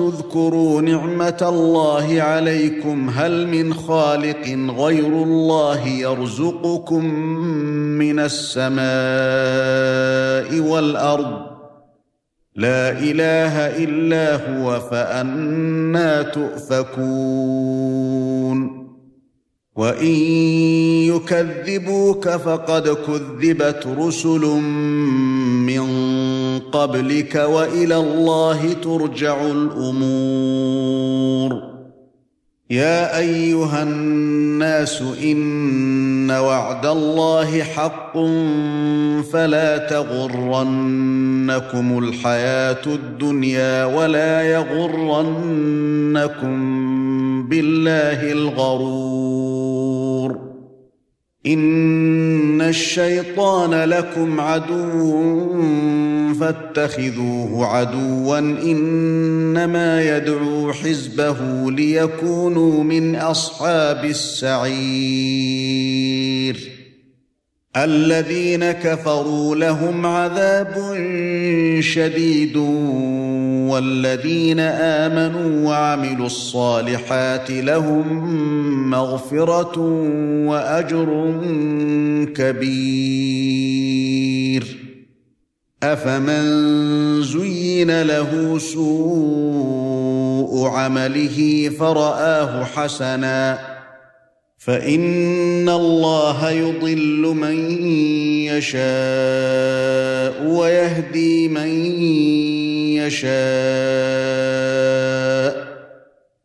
اذكروا نعمة الله عليكم هل من خالق غير الله يرزقكم من السماء والأرض؟ لا إله إلا هو فأنا تؤفكون. وإن يكذبوك فقد كذبت رسل من قبلك وإلى الله ترجع الأمور. يا أيها الناس إن وعد الله حق فلا تغرنكم الحياة الدنيا ولا يغرنكم بالله الغرور. ان الشيطان لكم عدو فاتخذوه عدوا انما يدعو حزبه ليكونوا من اصحاب السعير الذين كفروا لهم عذاب شديد والذين آمنوا وعملوا الصالحات لهم مغفرة وأجر كبير. أفمن زين له سوء عمله فرآه حسنا فإن الله يضل من يشاء ويهدي من يشاء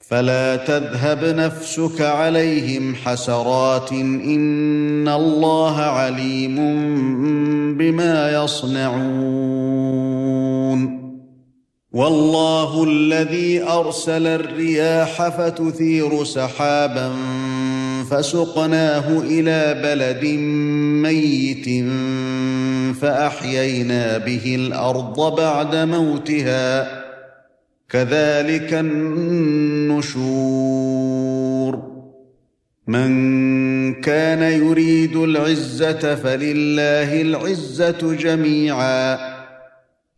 فلا تذهب نفسك عليهم حسرات إن الله عليم بما يصنعون والله الذي أرسل الرياح فتثير سحابا فسقناه إلى بلد ميت فأحيينا به الأرض بعد موتها. كذلك النشور. من كان يريد العزة فلله العزة جميعا.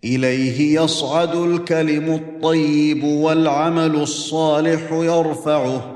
إليه يصعد الكلم الطيب والعمل الصالح يرفعه.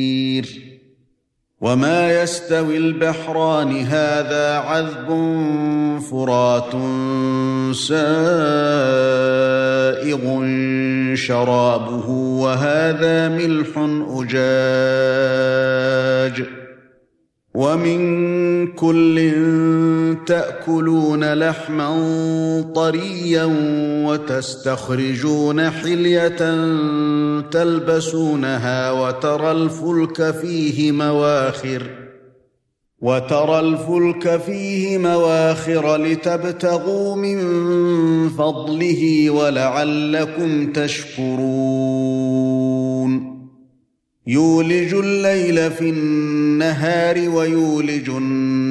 وما يستوي البحران هذا عذب فرات سائغ شرابه وهذا ملح اجاج ومن كل تأكلون لحما طريا وتستخرجون حلية تلبسونها وترى الفلك فيه مواخر وترى الفلك فيه مواخر لتبتغوا من فضله ولعلكم تشكرون يولج الليل في النهار ويولج النهار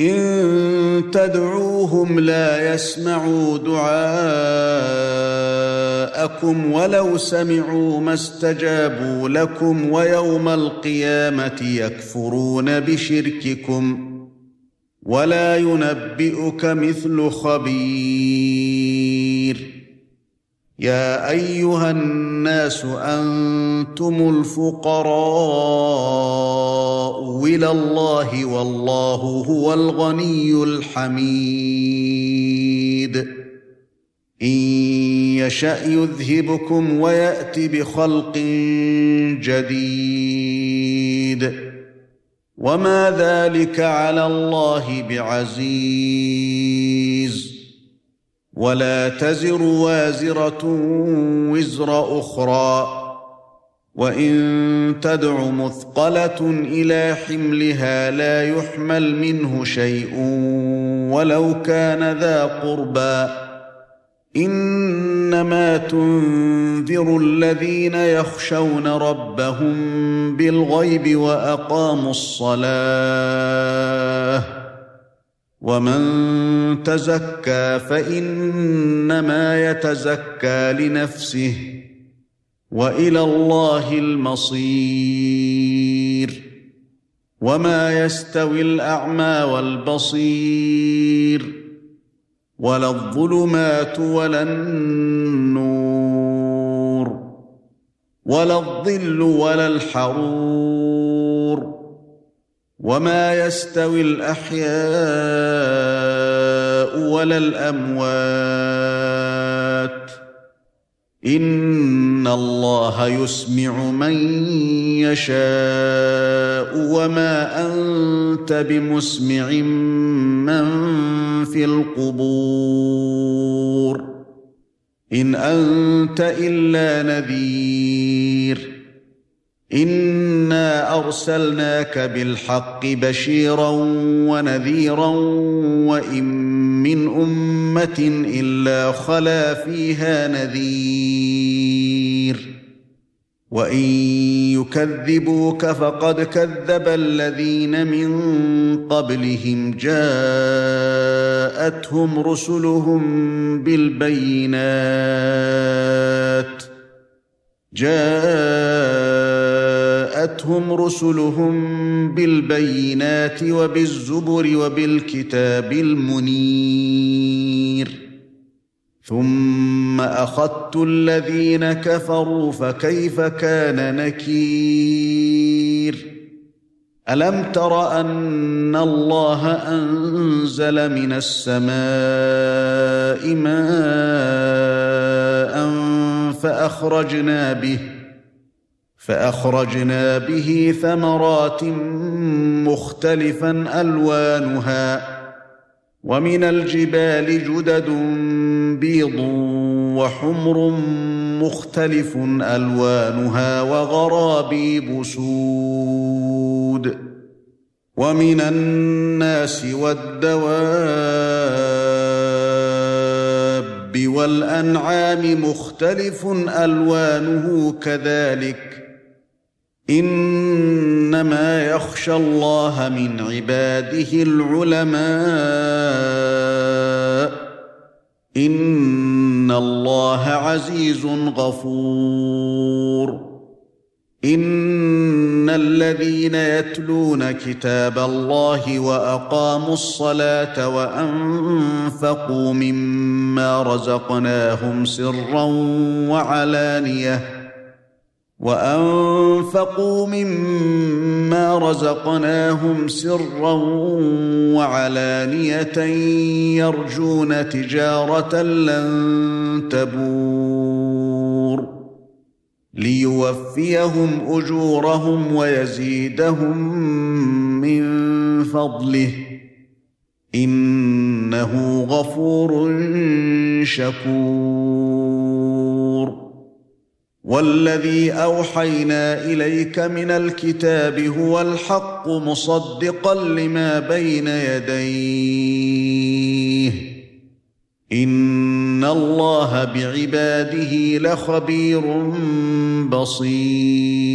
إن تدعوهم لا يسمعوا دعاءكم ولو سمعوا ما استجابوا لكم ويوم القيامة يكفرون بشرككم ولا ينبئك مثل خبير. يا أيها الناس أنتم الفقراء. إلى الله والله هو الغني الحميد. إن يشأ يذهبكم ويأت بخلق جديد. وما ذلك على الله بعزيز. ولا تزر وازرة وزر أخرى. وان تدع مثقله إلى حملها لا يحمل منه شيء ولو كان ذا قربى انما تنذر الذين يخشون ربهم بالغيب واقاموا الصلاه ومن تزكى فانما يتزكى لنفسه وإلى الله المصير. وما يستوي الأعمى والبصير. ولا الظلمات ولا النور. ولا الظل ولا الحرور. وما يستوي الأحياء ولا الأموات. ان الله يسمع من يشاء وما انت بمسمع من في القبور ان انت الا نذير انا ارسلناك بالحق بشيرا ونذيرا وان من أمة إلا خلا فيها نذير. وإن يكذبوك فقد كذب الذين من قبلهم. جاءتهم رسلهم بالبينات. جاءتهم رسلهم بالبينات وبالزبر وبالكتاب المنير. ثم أخذت الذين كفروا فكيف كان نكير؟ ألم تر أن الله أنزل من السماء ماء فأخرجنا به فأخرجنا به ثمرات مختلفا ألوانها ومن الجبال جدد بيض وحمر مختلف ألوانها وغرابيب سود ومن الناس والدواب والأنعام مختلف ألوانه كذلك إنما يخشى الله من عباده العلماء. إن الله عزيز غفور. إن الذين يتلون كتاب الله وأقاموا الصلاة وأنفقوا مما رزقناهم سرا وعلانية وأنفقوا مما رزقناهم سرا وعلانية يرجون تجارة لن تبور ليوفيهم أجورهم ويزيدهم من فضله إنه غفور شكور والذي أوحينا إليك من الكتاب هو الحق مصدقا لما بين يديه. إن الله بعباده لخبير بصير.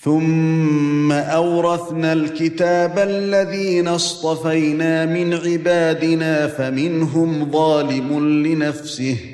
ثم أورثنا الكتاب الذين اصطفينا من عبادنا فمنهم ظالم لنفسه.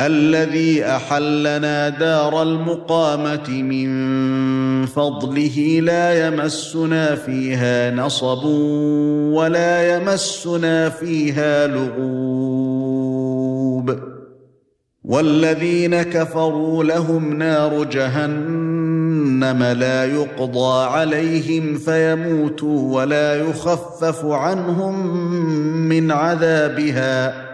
الذي أحلنا دار المقامة من فضله لا يمسنا فيها نصب ولا يمسنا فيها لغوب. والذين كفروا لهم نار جهنم لا يقضى عليهم فيموتوا ولا يخفف عنهم من عذابها.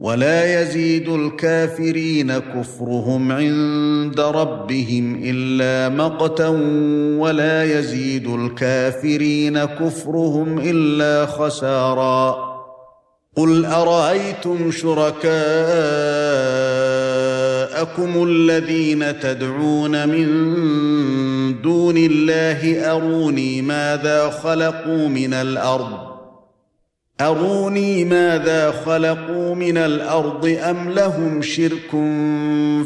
ولا يزيد الكافرين كفرهم عند ربهم إلا مقتا ولا يزيد الكافرين كفرهم إلا خسارا. قل أرأيتم شركاءكم الذين تدعون من دون الله أروني ماذا خلقوا من الأرض أروني ماذا خلقوا من الأرض أم لهم شرك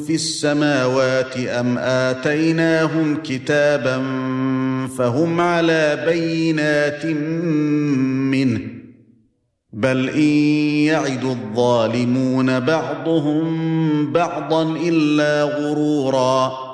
في السماوات أم آتيناهم كتابا فهم على بينات منه بل إن يعد الظالمون بعضهم بعضا إلا غرورا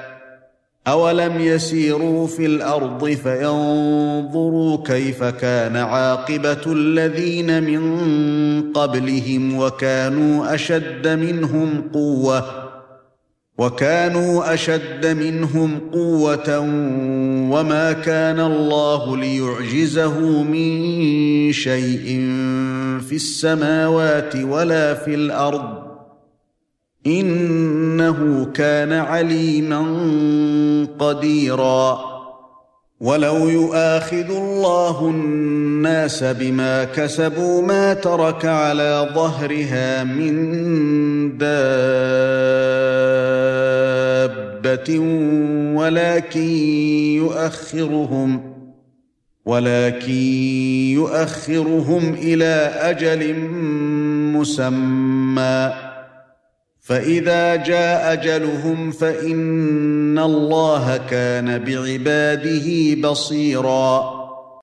اولم يسيروا في الأرض فينظروا كيف كان عاقبه الذين من قبلهم وكانوا اشد منهم قوه وكانوا اشد منهم قوه وما كان الله ليعجزه من شيء في السماوات ولا في الأرض إنه كان عليما قديرا. ولو يؤاخذ الله الناس بما كسبوا ما ترك على ظهرها من دابة ولكن يؤخرهم ولكن يؤخرهم إلى أجل مسمى. فإذا جاء أجلهم فإن الله كان بعباده بصيرا.